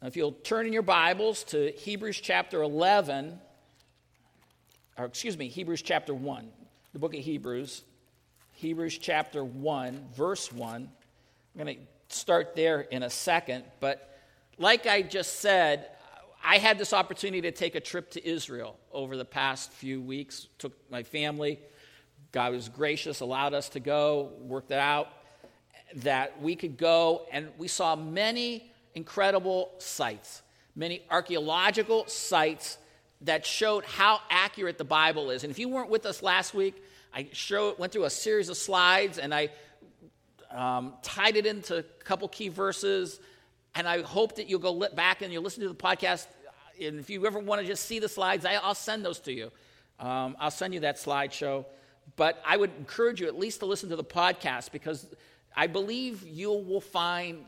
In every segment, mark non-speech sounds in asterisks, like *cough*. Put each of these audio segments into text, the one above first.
Now, if you'll turn in your Bibles to Hebrews chapter 11, or excuse me, Hebrews chapter 1, the book of Hebrews, Hebrews chapter 1, verse 1. I'm going to start there in a second, but like I just said, I had this opportunity to take a trip to Israel over the past few weeks. Took my family. God was gracious, allowed us to go, worked it out that we could go, and we saw many incredible sites, many archaeological sites that showed how accurate the Bible is. And if you weren't with us last week, I showed, went through a series of slides and I um, tied it into a couple key verses. And I hope that you'll go back and you'll listen to the podcast. And if you ever want to just see the slides, I, will send those to you. Um, I'll send you that slideshow. But I would encourage you at least to listen to the podcast because I believe you will find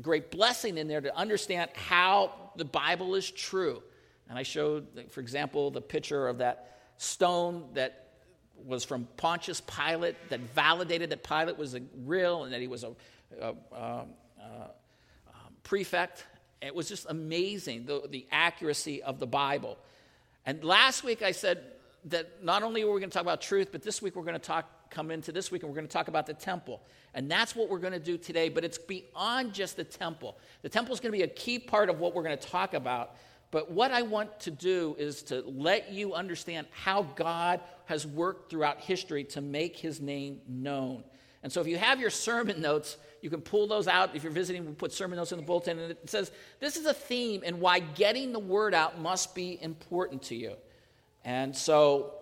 great blessing in there to understand how the Bible is true. And I showed, for example, the picture of that stone that was from Pontius Pilate that validated that Pilate was a real and that he was a, a, a, a um, prefect. It was just amazing, the, the accuracy of the Bible. And last week I said that not only were we going to talk about truth, but this week we're going to talk, come into this week and we're going to talk about the temple. And that's what we're going to do today, but it's beyond just the temple. The temple is going to be a key part of what we're going to talk about. But what I want to do is to let you understand how God has worked throughout history to make his name known. And so if you have your sermon notes, you can pull those out. If you're visiting, we put sermon notes in the bulletin. And it says, This is a theme and why getting the word out must be important to you. And so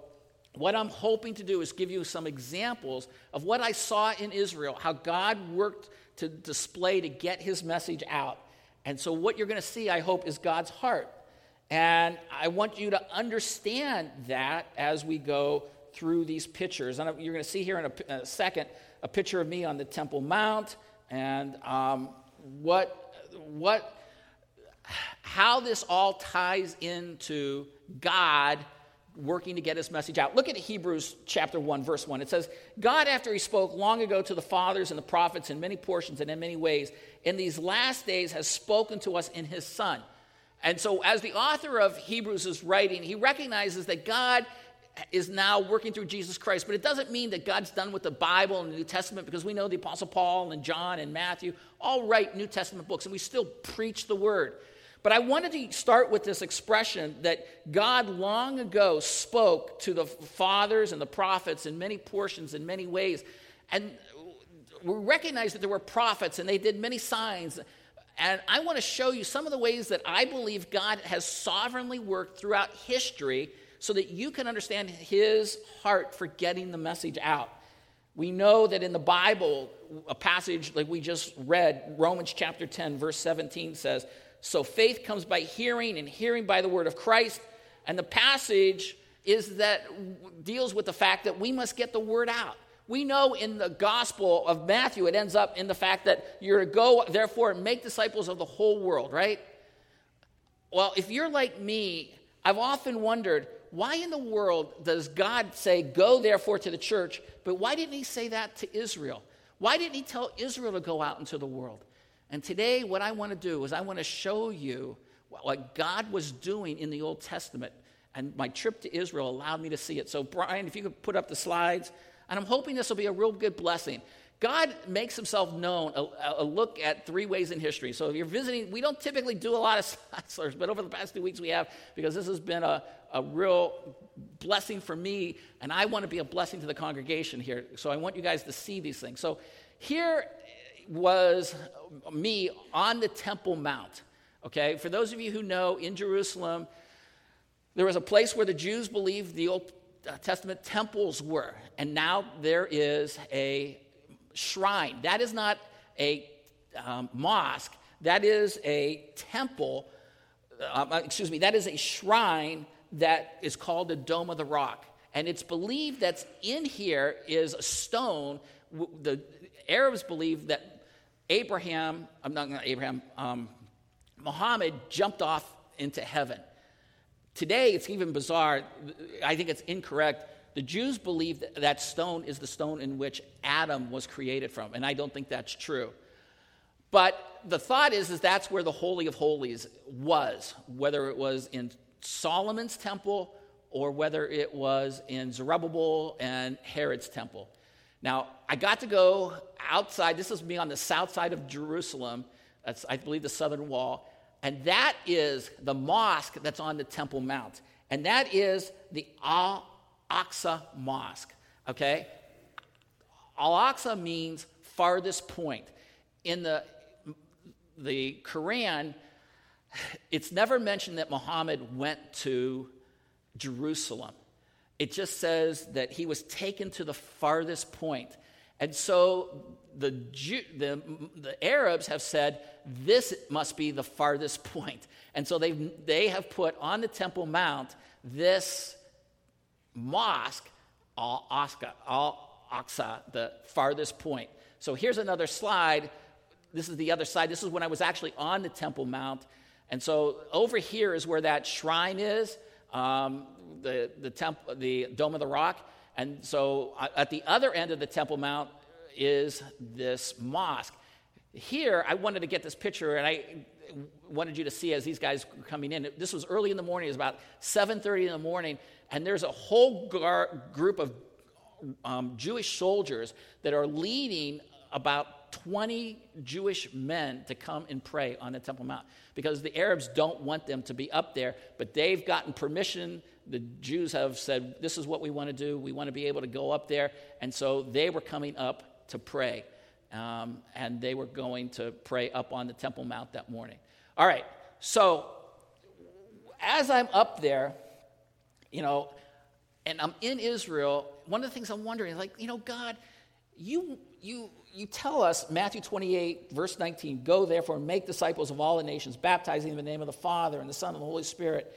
what I'm hoping to do is give you some examples of what I saw in Israel, how God worked to display to get his message out. And so, what you're going to see, I hope, is God's heart. And I want you to understand that as we go through these pictures. And you're going to see here in a, a second a picture of me on the Temple Mount and um, what, what, how this all ties into God working to get his message out. Look at Hebrews chapter 1, verse 1. It says, God, after he spoke long ago to the fathers and the prophets in many portions and in many ways, in these last days has spoken to us in his Son. And so, as the author of Hebrews is writing, he recognizes that God is now working through Jesus Christ. But it doesn't mean that God's done with the Bible and the New Testament because we know the Apostle Paul and John and Matthew all write New Testament books and we still preach the word. But I wanted to start with this expression that God long ago spoke to the fathers and the prophets in many portions, in many ways. And we recognize that there were prophets and they did many signs. And I want to show you some of the ways that I believe God has sovereignly worked throughout history so that you can understand his heart for getting the message out. We know that in the Bible, a passage like we just read, Romans chapter 10, verse 17 says, So faith comes by hearing, and hearing by the word of Christ. And the passage is that deals with the fact that we must get the word out. We know in the Gospel of Matthew, it ends up in the fact that you're to go, therefore, and make disciples of the whole world, right? Well, if you're like me, I've often wondered why in the world does God say, Go therefore to the church, but why didn't He say that to Israel? Why didn't He tell Israel to go out into the world? And today, what I want to do is I want to show you what God was doing in the Old Testament. And my trip to Israel allowed me to see it. So, Brian, if you could put up the slides, and I'm hoping this will be a real good blessing. God makes himself known, a, a, look at three ways in history. So if you're visiting, we don't typically do a lot of *laughs* sliders, but over the past two weeks we have, because this has been a, a real blessing for me, and I want to be a blessing to the congregation here. So I want you guys to see these things. So here was me on the Temple Mount. Okay, for those of you who know, in Jerusalem, there was a place where the Jews believed the Old Testament temples were, and now there is a shrine. That is not a um, mosque, that is a temple. Uh, excuse me, that is a shrine that is called the Dome of the Rock. And it's believed that in here is a stone. The Arabs believe that Abraham, I'm not going to Abraham, um, Muhammad jumped off into heaven. Today, it's even bizarre. I think it's incorrect. The Jews believe that, that stone is the stone in which Adam was created from, and I don't think that's true. But the thought is, is that's where the Holy of Holies was, whether it was in Solomon's temple or whether it was in Zerubbabel and Herod's temple. Now, I got to go outside. This is me on the south side of Jerusalem. That's, I believe, the southern wall. And that is the mosque that's on the Temple Mount. And that is the Al Aqsa Mosque. Okay? Al Aqsa means farthest point. In the, the Quran, it's never mentioned that Muhammad went to Jerusalem. It just says that he was taken to the farthest point. And so the, Jew, the, the Arabs have said this must be the farthest point. And so they they have put on the Temple Mount this mosque, Al Aqsa, the farthest point. So here's another slide. This is the other side. This is when I was actually on the Temple Mount. And so over here is where that shrine is. Um, the, the, temp, the Dome of the Rock. And so uh, at the other end of the Temple Mount is this mosque. Here, I wanted to get this picture, and I wanted you to see as these guys were coming in. This was early in the morning. It was about 7.30 in the morning, and there's a whole gar- group of um, Jewish soldiers that are leading about 20 Jewish men to come and pray on the Temple Mount because the Arabs don't want them to be up there, but they've gotten permission the Jews have said, This is what we want to do. We want to be able to go up there. And so they were coming up to pray. Um, and they were going to pray up on the Temple Mount that morning. All right, so as I'm up there, you know, and I'm in Israel, one of the things I'm wondering is like, you know, God, you, you, you tell us, Matthew 28, verse 19, go therefore and make disciples of all the nations, baptizing in the name of the Father and the Son and the Holy Spirit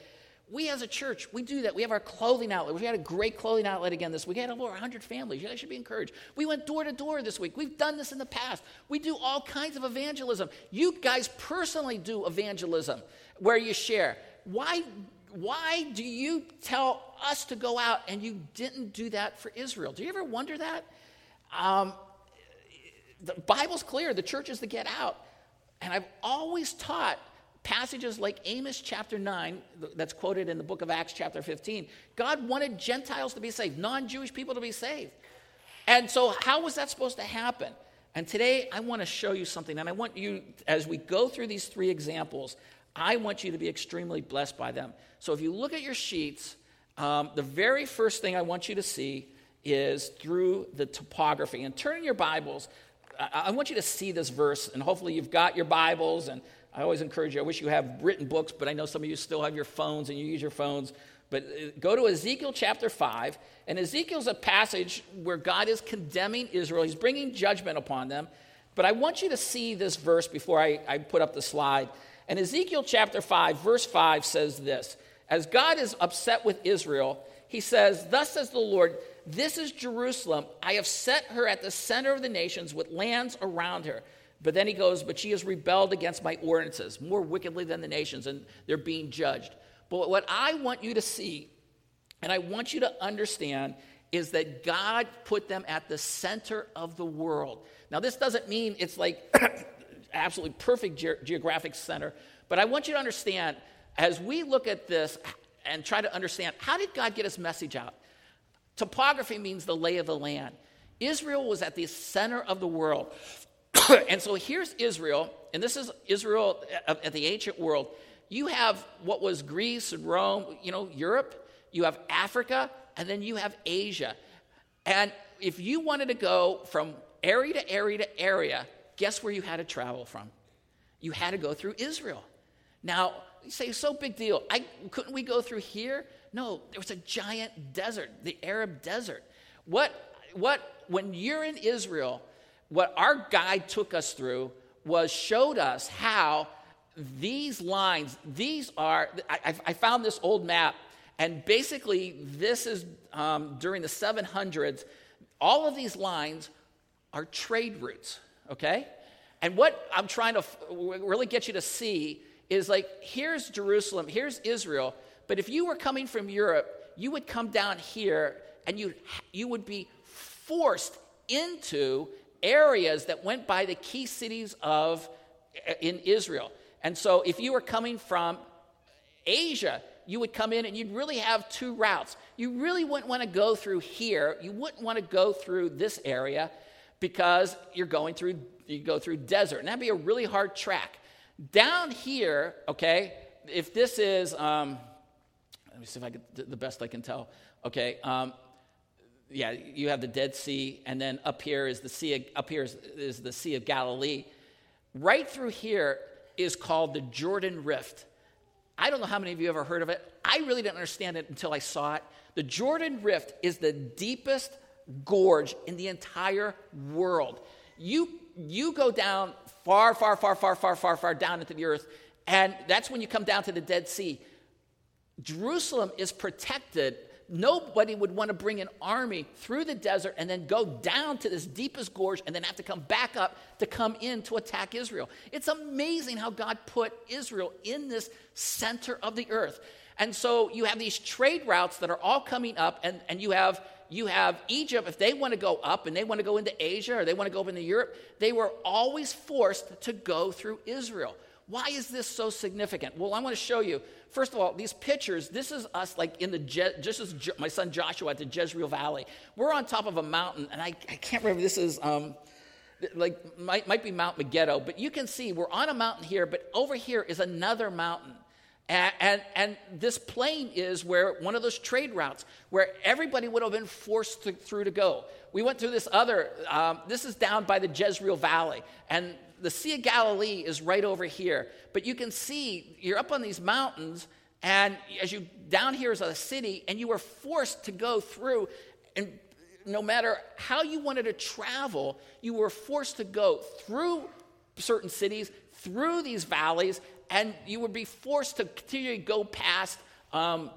we as a church, we do that. We have our clothing outlet. We had a great clothing outlet again this week. We had over 100 families. You guys should be encouraged. We went door to door this week. We've done this in the past. We do all kinds of evangelism. You guys personally do evangelism where you share. Why, why do you tell us to go out and you didn't do that for Israel? Do you ever wonder that? Um, the Bible's clear. The church is to get out. And I've always taught passages like Amos chapter 9, that's quoted in the book of Acts chapter 15, God wanted Gentiles to be saved, non Jewish people to be saved. And so, how was that supposed to happen? And today, I want to show you something. And I want you, as we go through these three examples, I want you to be extremely blessed by them. So, if you look at your sheets, um, the very first thing I want you to see is through the topography. And turn your Bibles. I, I want you to see this verse, and hopefully, you've got your Bibles and I always encourage you, I wish you have written books, but I know some of you still have your phones and you use your phones. But uh, go to Ezekiel chapter 5, and Ezekiel's a passage where God is condemning Israel. He's bringing judgment upon them. But I want you to see this verse before I, I put up the slide. And Ezekiel chapter 5, verse 5 says this As God is upset with Israel, he says, Thus says the Lord, This is Jerusalem. I have set her at the center of the nations with lands around her. But then he goes, But she has rebelled against my ordinances more wickedly than the nations, and they're being judged. But what I want you to see, and I want you to understand, is that God put them at the center of the world. Now, this doesn't mean it's like *coughs* absolutely perfect ge- geographic center, but I want you to understand as we look at this and try to understand how did God get his message out? Topography means the lay of the land. Israel was at the center of the world. *coughs* and so here's Israel, and this is Israel uh, at the ancient world. You have what was Greece and Rome, you know, Europe, you have Africa, and then you have Asia. And if you wanted to go from area to area to area, guess where you had to travel from? You had to go through Israel. Now, you say, so big deal. I, couldn't we go through here? No, there was a giant desert, the Arab desert. What, what, when you're in Israel, what our guide took us through was showed us how these lines, these are, I, I found this old map, and basically, this is um, during the 700s. All of these lines are trade routes, okay? And what I'm trying to really get you to see is like, here's Jerusalem, here's Israel, but if you were coming from Europe, you would come down here and you you would be forced into areas that went by the key cities of in Israel. And so if you were coming from Asia, you would come in and you'd really have two routes. You really wouldn't want to go through here. You wouldn't want to go through this area because you're going through you go through desert. And that'd be a really hard track. Down here, okay, if this is um, let me see if I get the best I can tell. Okay, um, yeah, you have the Dead Sea, and then up here is the Sea. Of, up here is, is the Sea of Galilee. Right through here is called the Jordan Rift. I don't know how many of you ever heard of it. I really didn't understand it until I saw it. The Jordan Rift is the deepest gorge in the entire world. You, you go down far, far, far, far, far, far, far down into the earth, and that's when you come down to the Dead Sea. Jerusalem is protected nobody would want to bring an army through the desert and then go down to this deepest gorge and then have to come back up to come in to attack Israel. It's amazing how God put Israel in this center of the earth. And so you have these trade routes that are all coming up, and, and you have you have Egypt, if they want to go up and they want to go into Asia or they want to go up into Europe, they were always forced to go through Israel. Why is this so significant? Well, I want to show you First of all, these pictures, this is us like in the, Je- just as Je- my son Joshua at the Jezreel Valley. We're on top of a mountain, and I, I can't remember, this is um, like, might, might be Mount Megiddo, but you can see we're on a mountain here, but over here is another mountain. And, and, and, this plain is where one of those trade routes where everybody would have been forced to, through to go. We went through this other, um, this is down by the Jezreel Valley. And the Sea of Galilee is right over here. But you can see you're up on these mountains, and as you down here is a city, and you were forced to go through. And no matter how you wanted to travel, you were forced to go through certain cities, through these valleys, and you would be forced to continue to go past um,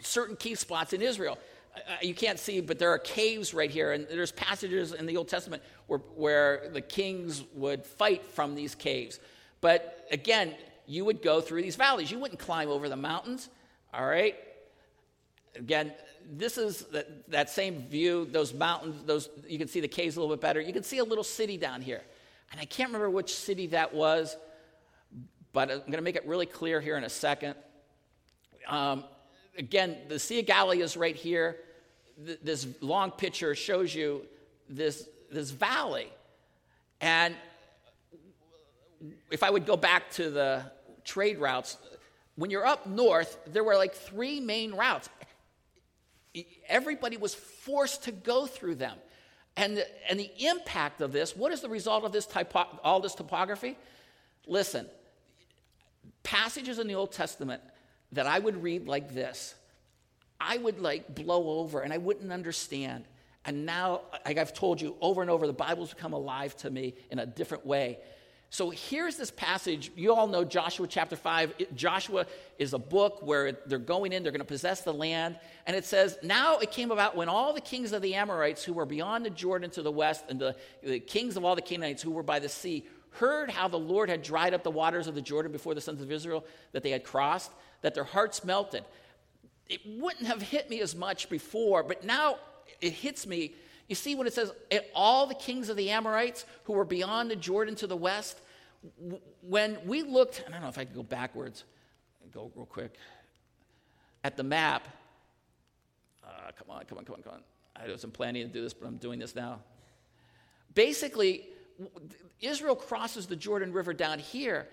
certain key spots in Israel. You can't see, but there are caves right here, and there's passages in the Old Testament where, where the kings would fight from these caves. But again, you would go through these valleys. You wouldn't climb over the mountains, all right? Again, this is that, that same view, those mountains, those you can see the caves a little bit better. You can see a little city down here. And I can't remember which city that was, but I'm going to make it really clear here in a second. Um, again, the Sea of Galilee is right here. Th- this long picture shows you this, this valley. And if I would go back to the trade routes, when you're up north, there were like three main routes. Everybody was forced to go through them. And the, and the impact of this, what is the result of this typo, all this topography? Listen, passages in the Old Testament that I would read like this, I would like blow over and I wouldn't understand. And now, like I've told you over and over, the Bible's become alive to me in a different way. So here's this passage. You all know Joshua chapter 5. It, Joshua is a book where they're going in, they're going to possess the land. And it says, Now it came about when all the kings of the Amorites who were beyond the Jordan to the west, and the, the kings of all the Canaanites who were by the sea, heard how the Lord had dried up the waters of the Jordan before the sons of Israel that they had crossed, that their hearts melted. It wouldn't have hit me as much before, but now it hits me. You see when it says? All the kings of the Amorites who were beyond the Jordan to the west, when we looked, I don't know if I can go backwards, go real quick, at the map. Uh, come on, come on, come on, come on. I wasn't planning to do this, but I'm doing this now. Basically, Israel crosses the Jordan River down here,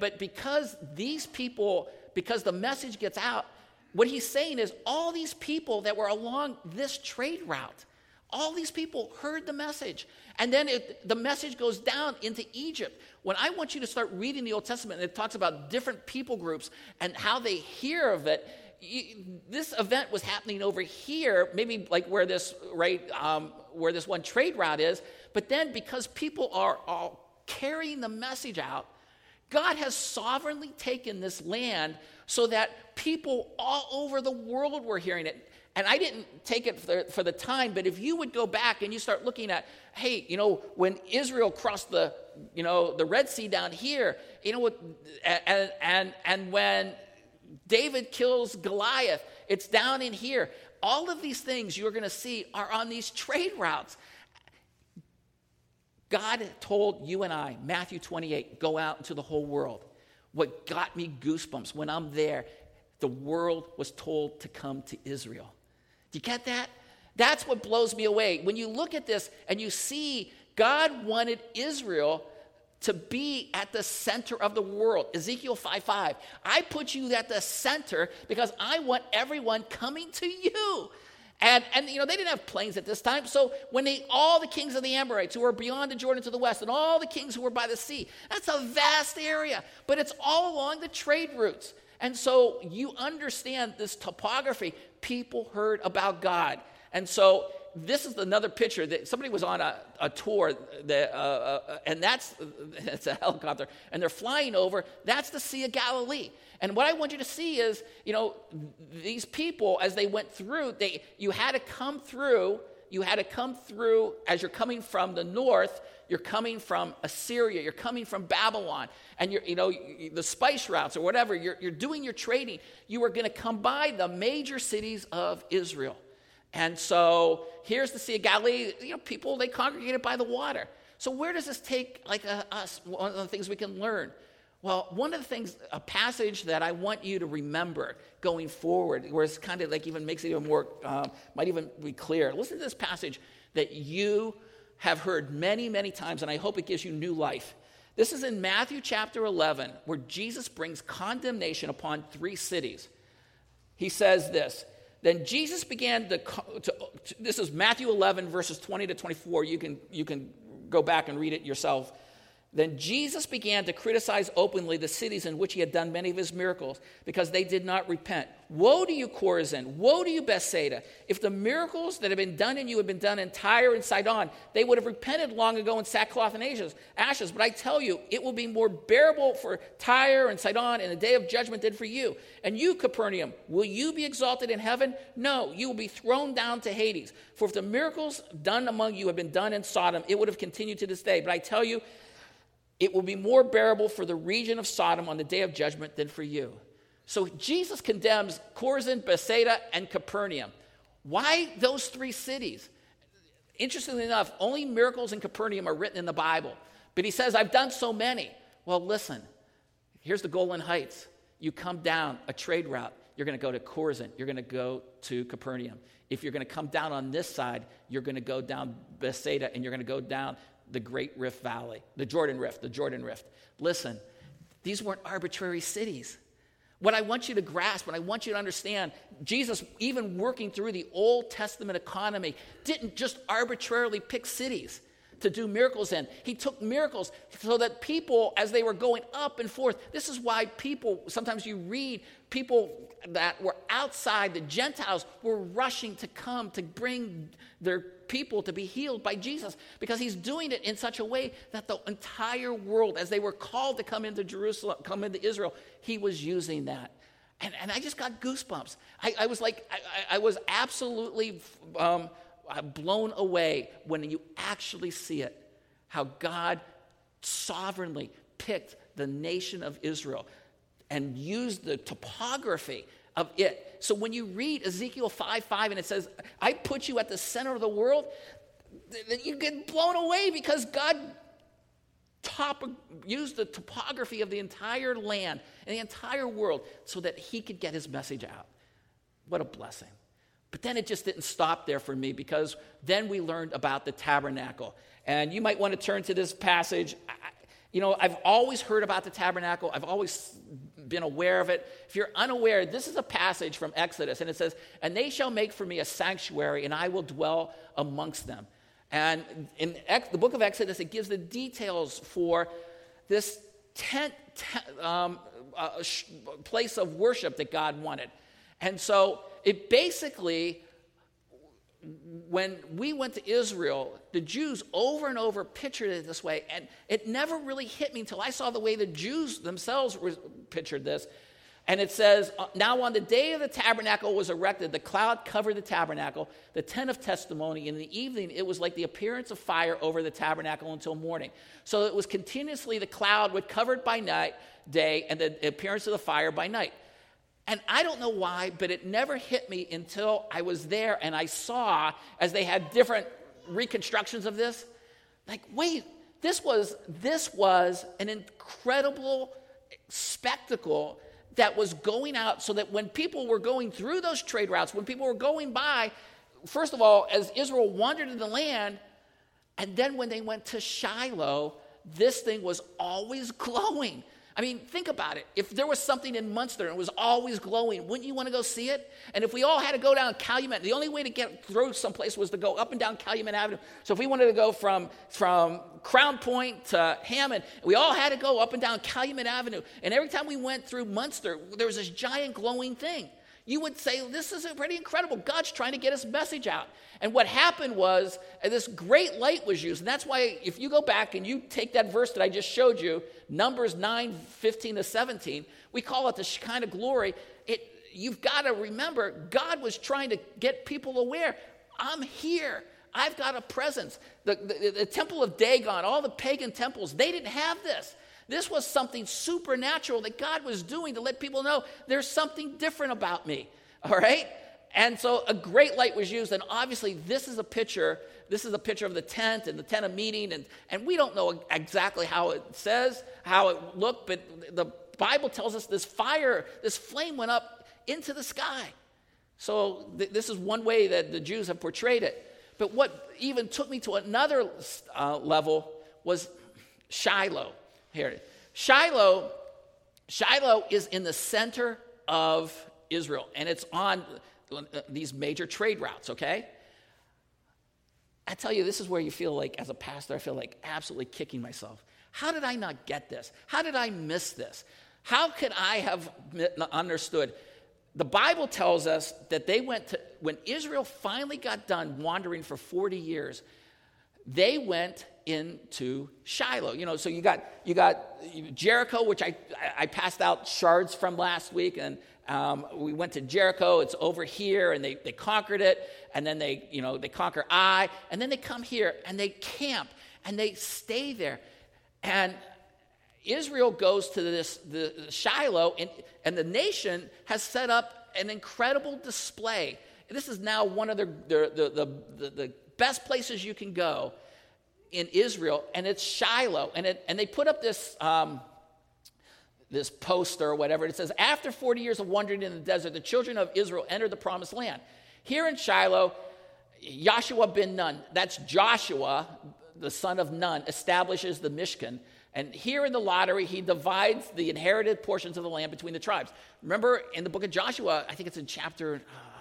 but because these people because the message gets out. What he's saying is all these people that were along this trade route, all these people heard the message. And then it, the message goes down into Egypt. When I want you to start reading the Old Testament, and it talks about different people groups and how they hear of it, this event was happening over here, maybe like where this right um, where this one trade route is. But then because people are all carrying the message out, God has sovereignly taken this land so that people all over the world were hearing it. And I didn't take it for, for, the time, but if you would go back and you start looking at, hey, you know, when Israel crossed the, you know, the Red Sea down here, you know what, and, and, and when David kills Goliath, it's down in here. All of these things you're going to see are on these trade routes. God told you and I, Matthew 28, go out into the whole world. What got me goosebumps when I'm there, the world was told to come to Israel. Do you get that? That's what blows me away. When you look at this and you see God wanted Israel to be at the center of the world. Ezekiel 5 5. I put you at the center because I want everyone coming to you. And, and you know, they didn't have planes at this time. So when they, all the kings of the Amorites who were beyond the Jordan to the west, and all the kings who were by the sea, that's a vast area, but it's all along the trade routes. And so you understand this topography. People heard about God. And so this is another picture that somebody was on a, a tour that, uh, uh, and that's *laughs* it's a helicopter and they're flying over that's the sea of galilee. And what i want you to see is you know these people as they went through they you had to come through you had to come through as you're coming from the north you're coming from assyria you're coming from babylon and you're you know the spice routes or whatever you're, you're doing your trading you are going to come by the major cities of israel and so here's the Sea of Galilee. You know, people, they congregated by the water. So where does this take like uh, us? One of the things we can learn. Well, one of the things, a passage that I want you to remember going forward, where it's kind of like even makes it even more, um, might even be clear. Listen to this passage that you have heard many, many times, and I hope it gives you new life. This is in Matthew chapter 11, where Jesus brings condemnation upon three cities. He says this then Jesus began to, to, this is Matthew 11, verses 20 to 24. You can, you can go back and read it yourself. Then Jesus began to criticize openly the cities in which he had done many of his miracles because they did not repent. Woe to you, Chorazin! Woe to you, Bethsaida! If the miracles that have been done in you had been done in Tyre and Sidon, they would have repented long ago in sackcloth and ashes. ashes. But I tell you, it will be more bearable for Tyre and Sidon in the day of judgment than for you. And you, Capernaum, will you be exalted in heaven? No, you will be thrown down to Hades. For if the miracles done among you had been done in Sodom, it would have continued to this day. But I tell you, it will be more bearable for the region of Sodom on the day of judgment than for you. So Jesus condemns Chorazin, Bethsaida, and Capernaum. Why those three cities? Interestingly enough, only miracles in Capernaum are written in the Bible. But he says, I've done so many. Well, listen, here's the Golan Heights. You come down a trade route, you're going to go to Chorazin, you're going to go to Capernaum. If you're going to come down on this side, you're going to go down Bethsaida and you're going to go down the Great Rift Valley, the Jordan Rift, the Jordan Rift. Listen, these weren't arbitrary cities. What I want you to grasp, what I want you to understand, Jesus, even working through the Old Testament economy, didn't just arbitrarily pick cities to do miracles in. He took miracles so that people, as they were going up and forth, this is why people, sometimes you read people that were outside, the Gentiles, were rushing to come to bring their people to be healed by Jesus because he's doing it in such a way that the entire world, as they were called to come into Jerusalem, come into Israel, he was using that. And, and I just got goosebumps. I, I was like, I, I was absolutely um, Uh, blown away when you actually see it how God sovereignly picked the nation of Israel and used the topography of it. So when you read Ezekiel 5 5 and it says, I put you at the center of the world, you get blown away because God top, used the topography of the entire land and the entire world so that he could get his message out. What a blessing. But then it just didn't stop there for me because then we learned about the tabernacle. And you might want to turn to this passage. You know, I've always heard about the tabernacle, I've always been aware of it. If you're unaware, this is a passage from Exodus, and it says, And they shall make for me a sanctuary, and I will dwell amongst them. And in the book of Exodus, it gives the details for this tent, um, uh, place of worship that God wanted. And so it basically when we went to Israel, the Jews over and over pictured it this way, and it never really hit me until I saw the way the Jews themselves pictured this. And it says, uh, Now on the day of the tabernacle was erected, the cloud covered the tabernacle, the tent of testimony. In the evening, it was like the appearance of fire over the tabernacle until morning. So it was continuously the cloud would cover it by night, day, and the appearance of the fire by night. And I don't know why, but it never hit me until I was there and I saw, as they had different reconstructions of this, like, wait, This was, this was an incredible spectacle that was going out so that when people were going through those trade routes, when people were going by, first of all, as Israel wandered in the land, and then when they went to Shiloh, this thing was always *laughs* glowing. I mean, think about it. If there was something in Munster and it was always glowing, wouldn't you want to go see it? And if we all had to go down Calumet, the only way to get through someplace was to go up and down Calumet Avenue. So if we wanted to go from, from Crown Point to Hammond, we all had to go up and down Calumet Avenue. And every time we went through Munster, there was this giant glowing thing you would say, This is pretty incredible. God's trying to get his message out. And what happened was, uh, this great light was used. And that's why, if you go back and you take that verse that I just showed you, Numbers 9 15 to 17, we call it the Shekinah glory. It, you've got to remember, God was trying to get people aware. I'm here. I've got a presence. The, the, the temple of Dagon, all the pagan temples, they didn't have this. This was something supernatural that God was doing to let people know there's something different about me. All right? And so a great light was used, and obviously this is a picture. This is a picture of the tent and the tent of meeting, and, and we don't know exactly how it says, how it looked, but the Bible tells us this fire, this flame went up into the sky. So th- this is one way that the Jews have portrayed it. But what even took me to another uh, level was Shiloh. Here, it is. Shiloh, Shiloh is in the center of Israel, and it's on these major trade routes, okay? I tell you, this is where you feel like, as a pastor, I feel like absolutely kicking myself. How did I not get this? How did I miss this? How could I have understood? The Bible tells us that they went to, when Israel finally got done wandering for 40 years, they went into Shiloh. You know, so you got you got Jericho, which I I passed out shards from last week, and um, we went to Jericho. It's over here, and they they conquered it, and then they you know they conquer Ai, and then they come here and they camp and they stay there, and Israel goes to this the Shiloh, and and the nation has set up an incredible display. This is now one of the the, the, the, the best places you can go in Israel, and it's Shiloh. And, it, and they put up this, um, this poster or whatever. It says, After 40 years of wandering in the desert, the children of Israel entered the promised land. Here in Shiloh, Joshua bin Nun, that's Joshua, the son of Nun, establishes the Mishkan. And here in the lottery, he divides the inherited portions of the land between the tribes. Remember in the book of Joshua, I think it's in chapter uh,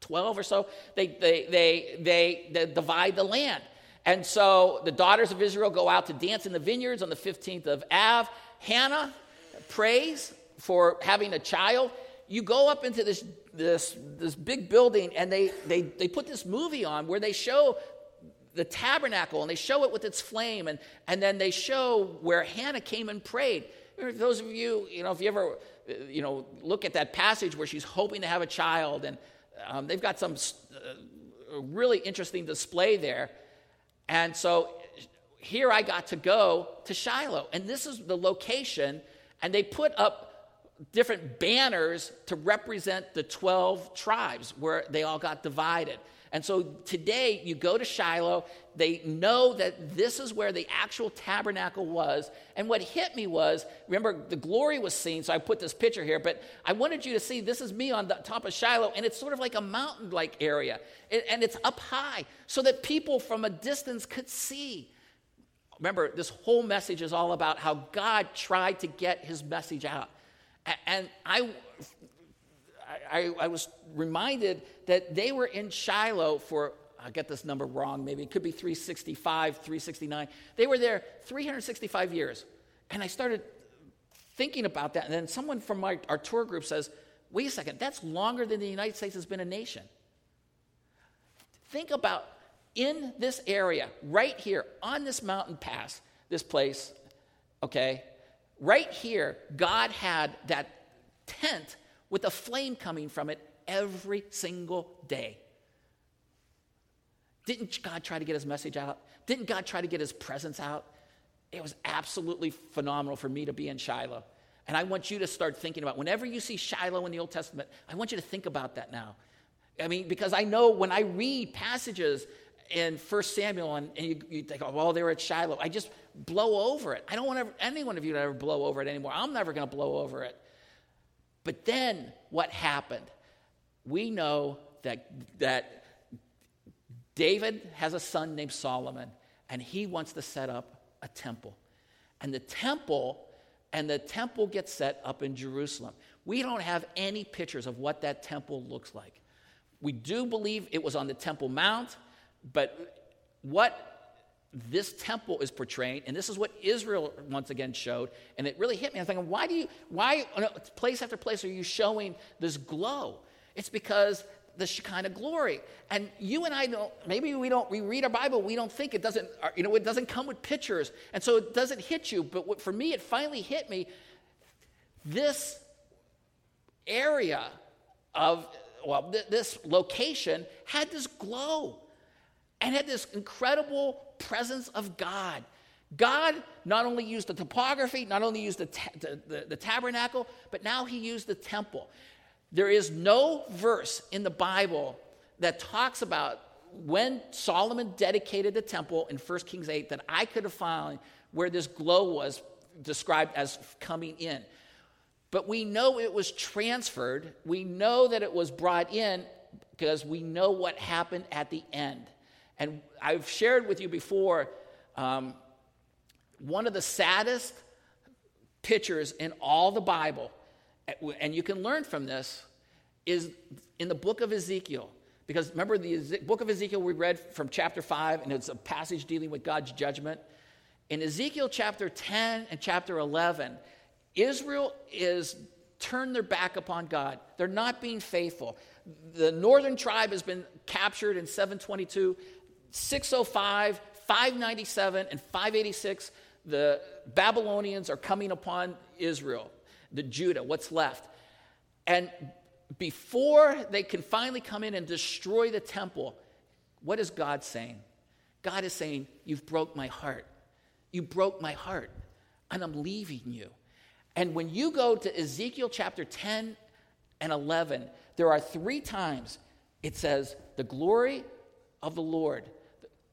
12 or so, they, they, they, they, they divide the land. And so the daughters of Israel go out to dance in the vineyards on the 15th of Av. Hannah prays for having a child. You go up into this, this, this big building, and they, they, they put this movie on where they show the tabernacle and they show it with its flame, and, and then they show where Hannah came and prayed. Those of you, you know, if you ever, you know, look at that passage where she's hoping to have a child, and um, they've got some uh, really interesting display there. And so here I got to go to Shiloh. And this is the location. And they put up different banners to represent the 12 tribes where they all got divided. And so today you go to Shiloh, they know that this is where the actual tabernacle was. And what hit me was remember, the glory was seen, so I put this picture here, but I wanted you to see this is me on the top of Shiloh, and it's sort of like a mountain like area, and it's up high so that people from a distance could see. Remember, this whole message is all about how God tried to get his message out. And I I, I, was reminded that they were in Shiloh for, I get this number wrong, maybe it could be 365, 369. They were there 365 years. And I started thinking about that. And then someone from my, our tour group says, wait a second, that's longer than the United States has been a nation. Think about in this area, right here, on this mountain pass, this place, okay, right here, God had that tent with a flame coming from it every single day. Didn't God try to get his message out? Didn't God try to get his presence out? It was absolutely phenomenal for me to be in Shiloh. And I want you to start thinking about whenever you see Shiloh in the Old Testament, I want you to think about that now. I mean, because I know when I read passages in 1 Samuel and, and you, you, think, oh, well, they were at Shiloh. I just blow over it. I don't want ever, any one of you to ever blow over it anymore. I'm never going to blow over it. But then what happened? We know that, that David has a son named Solomon, and he wants to set up a temple. And the temple, and the temple gets set up in Jerusalem. We don't have any pictures of what that temple looks like. We do believe it was on the Temple Mount, but what this temple is portraying, and this is what Israel once again showed, and it really hit me. I'm thinking, why do you, why, place after place, are you showing this glow? It's because the Shekinah glory. And you and I don't, maybe we don't, we read our Bible, we don't think it doesn't, uh, you know, it doesn't come with pictures. And so it doesn't hit you. But what, for me, it finally hit me. This area of, well, th- this location had this glow and had this incredible presence of God. God not only used the topography, not only used the, ta- the, the, the, tabernacle, but now he used the temple. There is no verse in the Bible that talks about when Solomon dedicated the temple in 1 Kings 8 that I could have found where this glow was described as coming in. But we know it was transferred. We know that it was brought in because we know what happened at the end. And I've shared with you before um, one of the saddest pictures in all the Bible, and you can learn from this, is in the book of Ezekiel. Because remember the book of Ezekiel we read from chapter 5, and it's a passage dealing with God's judgment. In Ezekiel chapter 10 and chapter 11, Israel is turned their back upon God. They're not being faithful. The northern tribe has been captured in 722. 605, 597, and 586, the Babylonians are coming upon Israel, the Judah, what's left. And before they can finally come in and destroy the temple, what is God saying? God is saying, You've broke my heart. You broke my heart, and I'm leaving you. And when you go to Ezekiel chapter 10 and 11, there are three times it says, The glory of the Lord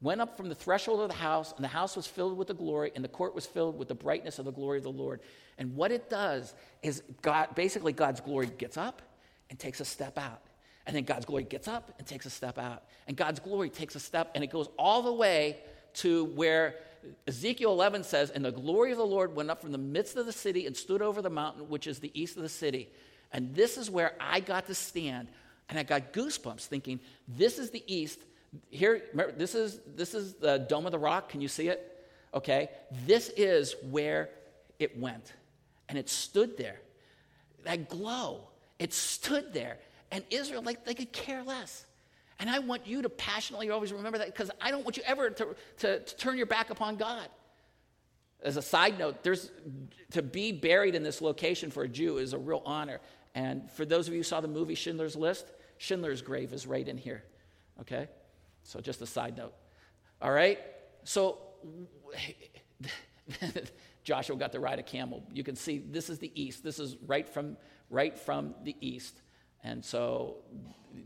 went up from the threshold of the house, and the house was filled with the glory, and the court was filled with the brightness of the glory of the Lord. And what it does is God, basically, God's glory gets up and takes a step out. And then God's glory gets up and takes a step out. And God's glory takes a step, and it goes all the way to where Ezekiel 11 says, And the glory of the Lord went up from the midst of the city and stood over the mountain, which is the east of the city. And this is where I got to stand. And I got goosebumps thinking, This is the east here, remember, this is, this is the Dome of the Rock. Can you see it? Okay. This is where it went. And it stood there. That glow, it stood there. And Israel, like, they could care less. And I want you to passionately always remember that because I don't want you ever to, to, to, turn your back upon God. As a side note, there's, to be buried in this location for a Jew is a real honor. And for those of you who saw the movie Schindler's List, Schindler's grave is right in here. Okay? So, just a side note. All right? So, *laughs* Joshua got to ride a camel. You can see this is the east. This is right from, right from the east. And so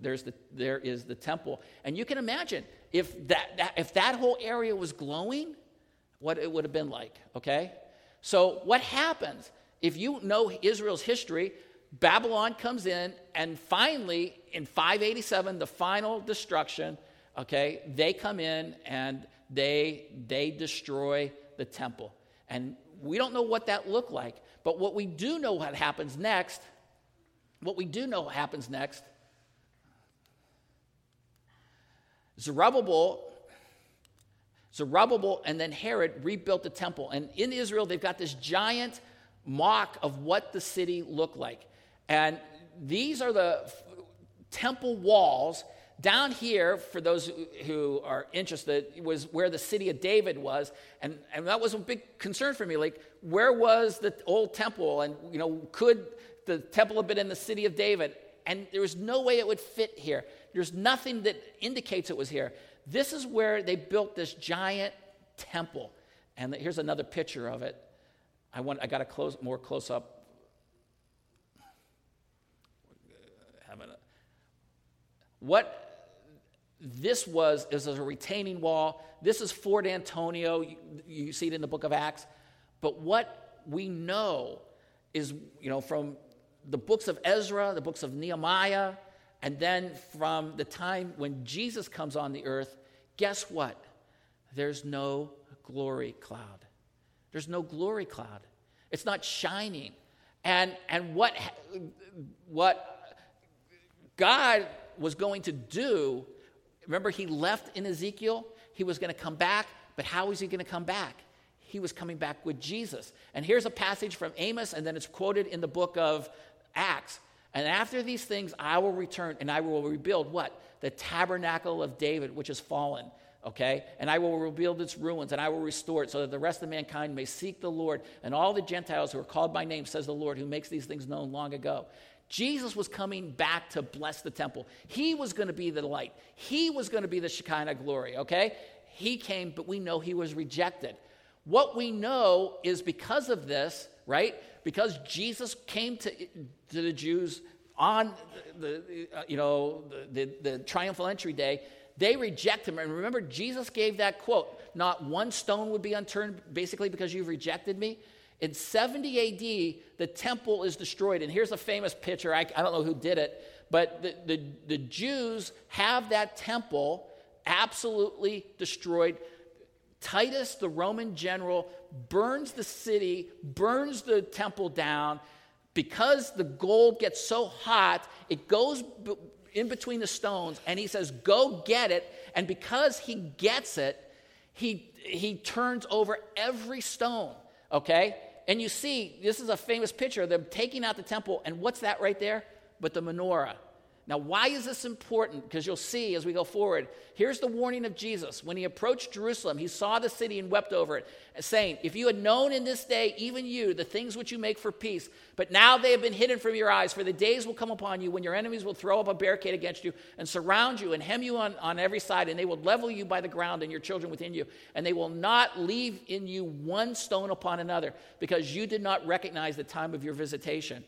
there's the, there is the temple. And you can imagine if that, that, if that whole area was glowing, what it would have been like, okay? So what happens? If you know Israel's history, Babylon comes in, and finally, in 587, the final destruction, okay, they come in and they, they destroy the temple. And we don't know what that looked like, but what we do know what happens next, what we do know happens next, Zerubbabel, Zerubbabel and then Herod rebuilt the temple. And in Israel, they've got this giant mock of what the city looked like. And these are the temple walls down here, for those who are interested, was where the city of David was. And, and that was a big concern for me. Like, where was the old temple? And, you know, could the temple have been in the city of David? And there was no way it would fit here. There's nothing that indicates it was here. This is where they built this giant temple. And here's another picture of it. I, want, I got a close, more close up what this was, is a retaining wall. This is Fort Antonia. You, you see it in the book of Acts. But what we know is, you know, from the books of Ezra, the books of Nehemiah, and then from the time when Jesus comes on the earth, guess what? There's no glory cloud. There's no glory cloud. It's not shining. And, and what, what God was going to do, remember, he left in Ezekiel? He was going to come back, but how was he going to come back? He was coming back with Jesus. And here's a passage from Amos, and then it's quoted in the book of Acts. And after these things, I will return and I will rebuild what? The tabernacle of David, which is fallen okay? And I will rebuild its ruins and I will restore it so that the rest of mankind may seek the Lord and all the Gentiles who are called by name, says the Lord, who makes these things known long ago. Jesus was coming back to bless the temple. He was going to be the light. He was going to be the Shekinah glory, okay? He came, but we know he was rejected. What we know is because of this, right? Because Jesus came to, to the Jews on the, uh, you know, the, the, the triumphal entry day, they reject him. And remember, Jesus gave that quote not one stone would be unturned, basically, because you've rejected me. In 70 AD, the temple is destroyed. And here's a famous picture. I, I don't know who did it, but the, the, the Jews have that temple absolutely destroyed. Titus, the Roman general, burns the city, burns the temple down. Because the gold gets so hot, it goes in between the stones and he says, Go get it. And because he gets it, he, he turns over every stone, okay? And you see, this is a famous picture of them taking out the temple. And what's that right there? But the menorah. Now, why is this important? Because you'll see as we go forward. Here's the warning of Jesus. When he approached Jerusalem, he saw the city and wept over it, saying, If you had known in this day, even you, the things which you make for peace, but now they have been hidden from your eyes, for the days will come upon you when your enemies will throw up a barricade against you and surround you and hem you on, on every side, and they will level you by the ground and your children within you, and they will not leave in you one stone upon another, because you did not recognize the time of your visitation.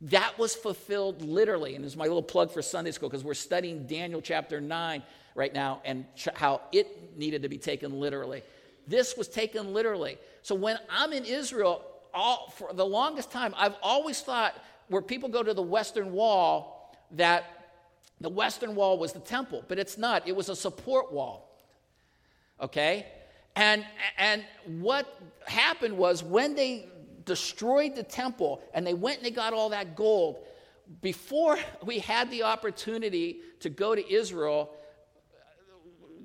That was fulfilled literally. And this is my little plug for Sunday school because we're studying Daniel chapter 9 right now and how it needed to be taken literally. This was taken literally. So when I'm in Israel, all, for the longest time, I've always thought where people go to the Western Wall that the Western Wall was the temple, but it's not. It was a support wall. Okay? And, and what happened was when they destroyed the temple and they went and they got all that gold. Before we had the opportunity to go to Israel,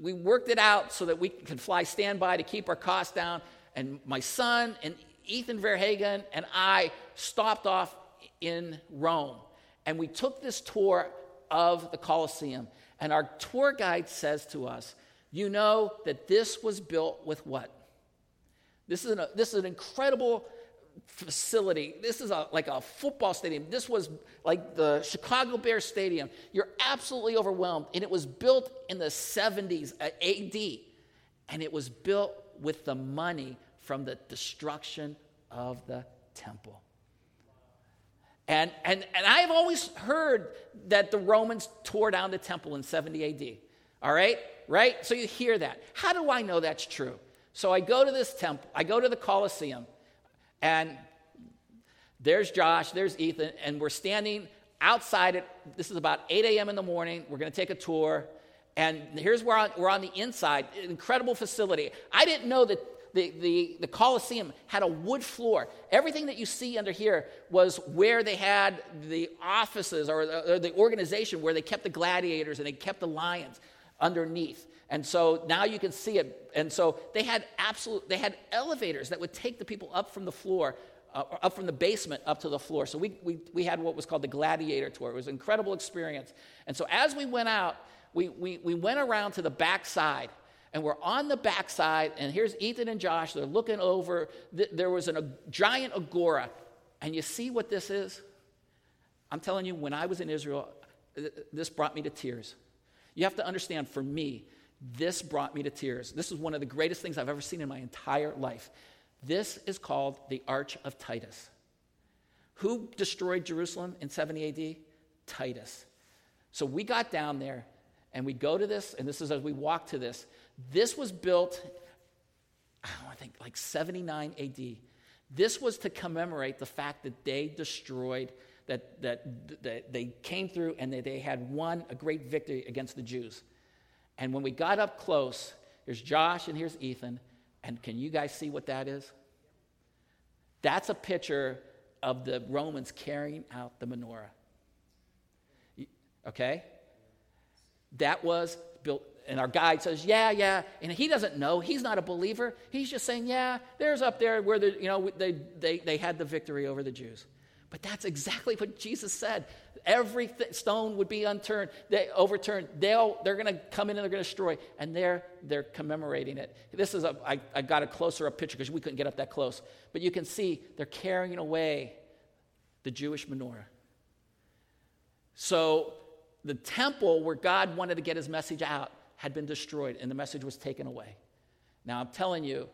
we worked it out so that we could fly standby to keep our costs down. And my son and Ethan Verhagen and I stopped off in Rome. And we took this tour of the Colosseum. And our tour guide says to us, You know that this was built with what? This is an, this is an incredible facility. This is a, like a football stadium. This was like the Chicago Bears Stadium. You're absolutely overwhelmed. And it was built in the 70s uh, AD. And it was built with the money from the destruction of the temple. And, and, and I've always heard that the Romans tore down the temple in 70 AD. All right? Right? So you hear that. How do I know that's true? So I go to this temple, I go to the Colosseum, and there's Josh, there's Ethan, and we're standing outside it. This is about 8 a.m. in the morning. We're going to take a tour. And here's where we're on the inside, incredible facility. I didn't know that the, the, the Colosseum had a wood floor. Everything that you see under here was where they had the offices or the, or the organization where they kept the gladiators and they kept the lions underneath. And so now you can see it. And so they had absolute, they had elevators that would take the people up from the floor, uh, up from the basement up to the floor. So we, we, we had what was called the gladiator tour. It was an incredible experience. And so as we went out, we, we, we went around to the back side. And we're on the backside, and here's Ethan and Josh. They're looking over. There was an, a giant agora. And you see what this is? I'm telling you, when I was in Israel, this brought me to tears. You have to understand, for me, this brought me to tears. This is one of the greatest things I've ever seen in my entire life. This is called the Arch of Titus. Who destroyed Jerusalem in 70 AD? Titus. So we got down there, And we go to this, and this is as we walk to this. This was built, I, I think like 79 AD. This was to commemorate the fact that they destroyed, that, that, that they came through and that they had won a great victory against the Jews. And when we got up close, here's Josh and here's Ethan. And can you guys see what that is? That's a picture of the Romans carrying out the menorah. Okay? That was built, and our guide says, Yeah, yeah. And he doesn't know. He's not a believer. He's just saying, Yeah, there's up there where the, you know, they, they, they had the victory over the Jews. But that's exactly what Jesus said. Every th- stone would be unturned, they overturned. They'll, they're going to come in and they're going to destroy. And they're, they're commemorating it. This is a, I, I got a closer up picture because we couldn't get up that close. But you can see they're carrying away the Jewish menorah. So the temple where God wanted to get his message out had been destroyed and the message was taken away. Now I'm telling you,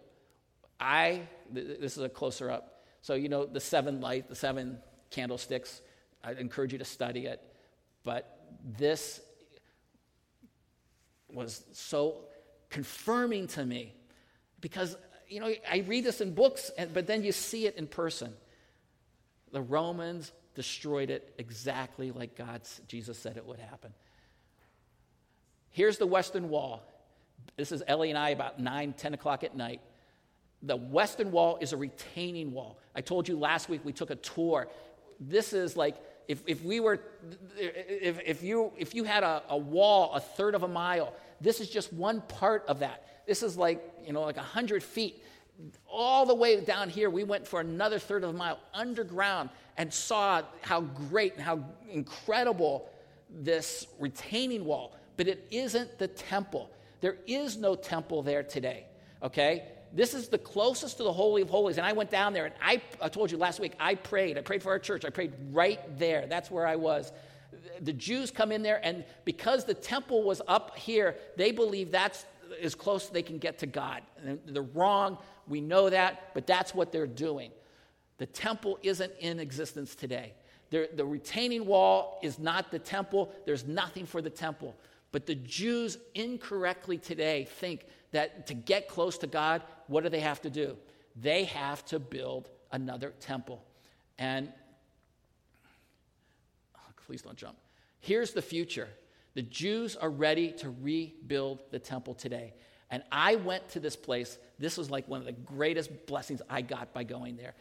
I, this is a closer up. So, you know, the seven light, the seven candlesticks, I encourage you to study it. But this was so confirming to me because, you know, I read this in books, but then you see it in person. The Romans destroyed it exactly like God's Jesus said it would happen. Here's the Western Wall. This is Ellie and I about 9, 10 o'clock at night. The Western Wall is a retaining wall. I told you last week we took a tour. This is like if, if we were, if, if, you, if you had a, a wall a third of a mile, this is just one part of that. This is like, you know, like 100 feet all the way down here, we went for another third of a mile underground and saw how great and how incredible this retaining wall. But it isn't the temple. There is no temple there today, okay? This is the closest to the Holy of Holies. And I went down there and I, I told you last week, I prayed. I prayed for our church. I prayed right there. That's where I was. The Jews come in there, and because the temple was up here, they believe that's as close as they can get to God. And they're wrong. We know that, but that's what they're doing. The temple isn't in existence today. the retaining wall is not the temple. There's nothing for the temple. But the Jews incorrectly today think that to get close to God, what do they have to do? They have to build another temple. And oh, please don't jump. Here's the future the Jews are ready to rebuild the temple today. And I went to this place. This was like one of the greatest blessings I got by going there.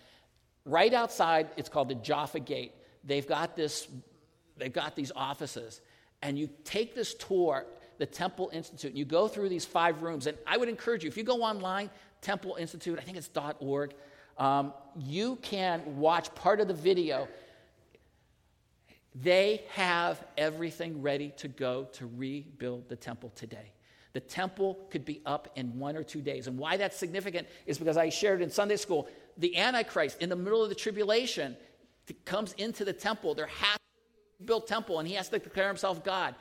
Right outside, it's called the Jaffa Gate. They've got this, they've got these offices. And you take this tour, the Temple Institute, and you go through these five rooms. And I would encourage you, if you go online, Temple Institute, I think it's .org, um, you can watch part of the video. They have everything ready to go to rebuild the temple today. The temple could be up in one or two days. And why that's significant is because I shared in Sunday school the Antichrist in the middle of the tribulation comes into the temple. There has to be built temple, and he has to declare himself God.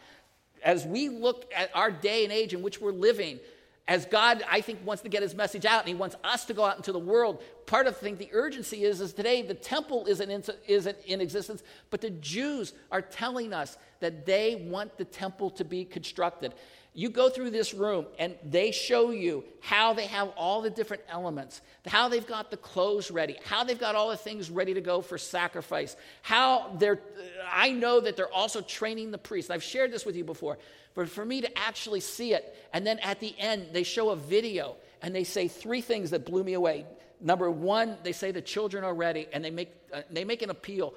As we look at our day and age in which we're living, as God, I think, wants to get his message out and he wants us to go out into the world, part of the thing, the urgency is, is today the temple isn't in, isn't in existence, but the Jews are telling us that they want the temple to be constructed. You go through this room and they show you how they have all the different elements, how they've got the clothes ready, how they've got all the things ready to go for sacrifice, how they're, I know that they're also training the priests. I've shared this with you before, but for me to actually see it, and then at the end, they show a video and they say three things that blew me away. Number one, they say the children are ready, and they make, uh, they make an appeal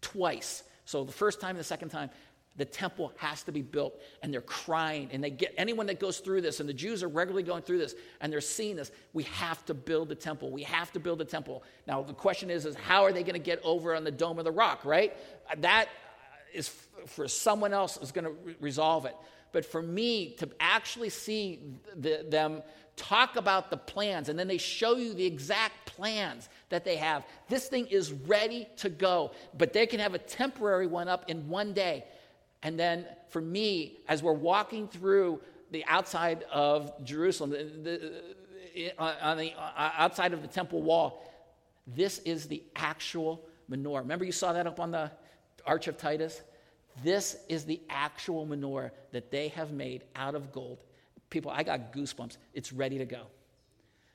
twice. So the first time and the second time, the temple has to be built and they're crying and they get anyone that goes through this and the jews are regularly going through this and they're seeing this we have to build the temple. We have to build the temple. Now the question is is how are they going to get over on the dome of the rock right? That is for someone else is going to re- resolve it. But for me to actually see the, them talk about the plans and then they show you the exact plans that they have this thing is ready to go. But they can have a temporary one up in one day and then for me, as we're walking through the outside of Jerusalem, the, the, on the uh, outside of the temple wall, this is the actual menorah. Remember, you saw that up on the Arch of Titus? This is the actual menorah that they have made out of gold. People, I got goosebumps. It's ready to go.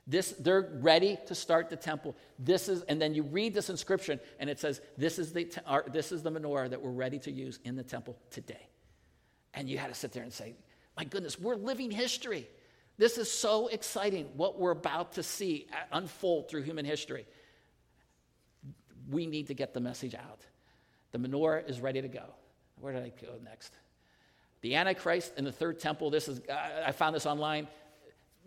This, they're ready to start the temple. This is, and then you read this inscription, and it says, "This is the our, this is the menorah that we're ready to use in the temple today." And you had to sit there and say, "My goodness, we're living history. This is so exciting. What we're about to see uh, unfold through human history. We need to get the message out. The menorah is ready to go. Where did I go next? The Antichrist in the third temple. This is I found this online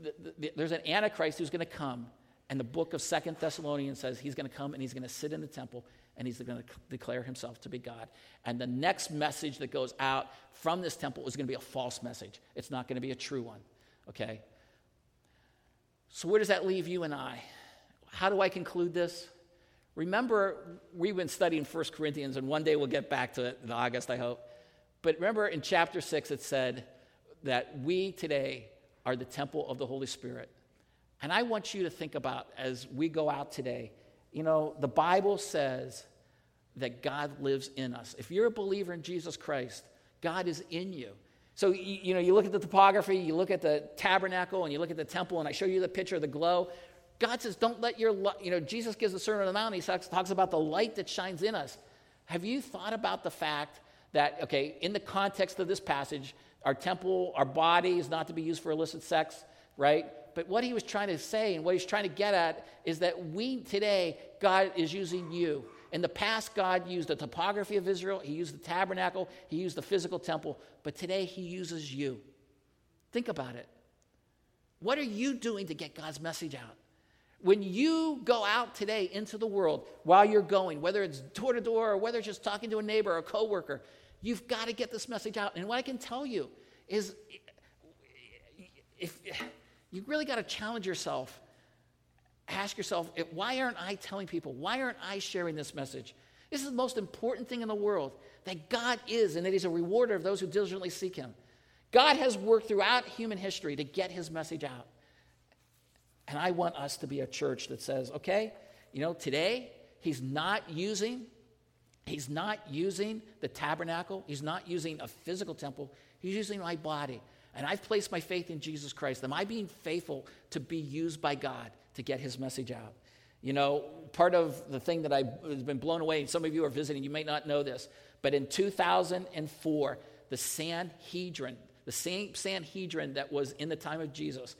the, the, there's an antichrist who's going to come and the book of second thessalonians says he's going to come and he's going to sit in the temple and he's going to declare himself to be god. And the next message that goes out from this temple is going to be a false message. It's not going to be a true one okay? So where does that leave you and i? How do i conclude this? Remember we've been studying First corinthians and one day we'll get back to it in august i hope. But remember in chapter 6 it said that we today are the temple of the Holy Spirit. And I want you to think about as we go out today, you know, the Bible says that God lives in us. If you're a believer in Jesus Christ, God is in you. So, you, know, you look at the topography, you look at the tabernacle, and you look at the temple, and I show you the picture of the glow. God says, don't let your, you know, Jesus gives the Sermon on the Mount, he talks, talks about the light that shines in us. Have you thought about the fact that, okay, in the context of this passage, our temple, our body is not to be used for illicit sex, right? But what he was trying to say and what he's trying to get at is that we today, God is using you. In the past, God used the topography of Israel, He used the tabernacle, He used the physical temple, but today He uses you. Think about it. What are you doing to get God's message out? When you go out today into the world while you're going, whether it's door to door or whether it's just talking to a neighbor or a coworker, You've got to get this message out. And what I can tell you is if you really got to challenge yourself, ask yourself, why aren't I telling people? Why aren't I sharing this message? This is the most important thing in the world that God is and that He's a rewarder of those who diligently seek Him. God has worked throughout human history to get His message out. And I want us to be a church that says, okay, you know, today He's not using He's not using the tabernacle, he's not using a physical temple, he's using my body. And I've placed my faith in Jesus Christ. Am I being faithful to be used by God to get his message out? You know, part of the thing that I've been blown away, some of you are visiting, you may not know this, but in 2004, the Sanhedrin, the same Sanhedrin that was in the time of Jesus,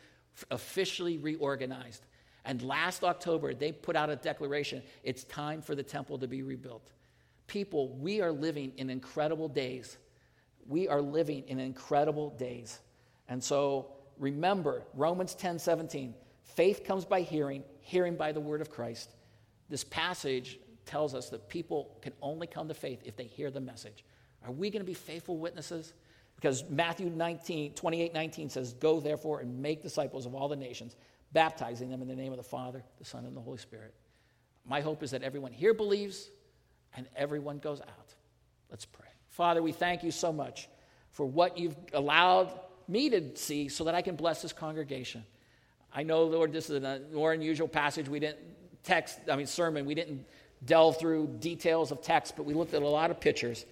officially reorganized. And last October, they put out a declaration it's time for the temple to be rebuilt people, we are living in incredible days. We are living in incredible days. And so remember Romans 10 17. Faith comes by hearing, hearing by the word of Christ. This passage tells us that people can only come to faith if they hear the message. Are we going to be faithful witnesses? Because Matthew 19, 28 19 says, Go therefore and make disciples of all the nations, baptizing them in the name of the Father, the Son, and the Holy Spirit. My hope is that everyone here believes, and everyone goes out. Let's pray. Father, we thank you so much for what you've allowed me to see so that I can bless this congregation. I know, Lord, this is a more unusual passage. We didn't text, I mean, sermon, we didn't delve through details of text, but we looked at a lot of pictures.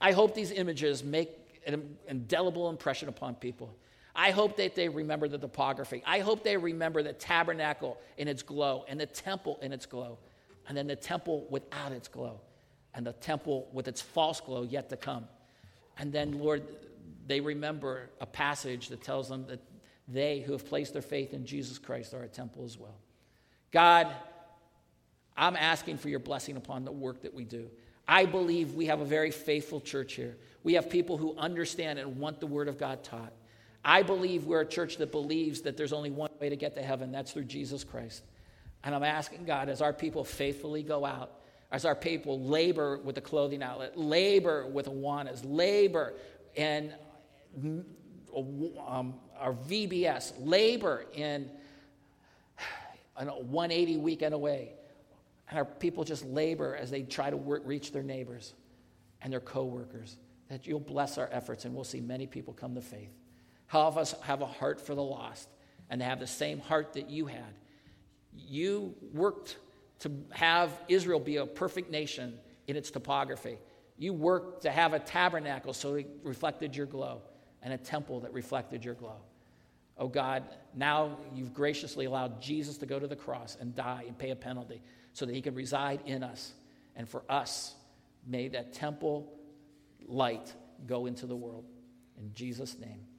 I hope these images make an indelible impression upon people. I hope that they remember the topography. I hope they remember the tabernacle in its glow and the temple in its glow, and then the temple without its glow and the temple with its false glow yet to come. And then, Lord, they remember a passage that tells them that they who have placed their faith in Jesus Christ are a temple as well. God, I'm asking for your blessing upon the work that we do. I believe we have a very faithful church here. We have people who understand and want the Word of God taught. I believe we're a church that believes that there's only one way to get to heaven, that's through Jesus Christ. And I'm asking God, as our people faithfully go out, as our people labor with the clothing outlet, labor with Awanas, labor in um, our VBS, labor in a 180 weekend away. And our people just labor as they try to work, reach their neighbors and their coworkers. That you'll bless our efforts and we'll see many people come to faith. Of us have a heart for the lost and have the same heart that you had. You worked to have Israel be a perfect nation in its topography. You worked to have a tabernacle so it reflected your glow and a temple that reflected your glow. Oh God, now you've graciously allowed Jesus to go to the cross and die and pay a penalty so that he can reside in us. And for us, may that temple light go into the world. In Jesus' name.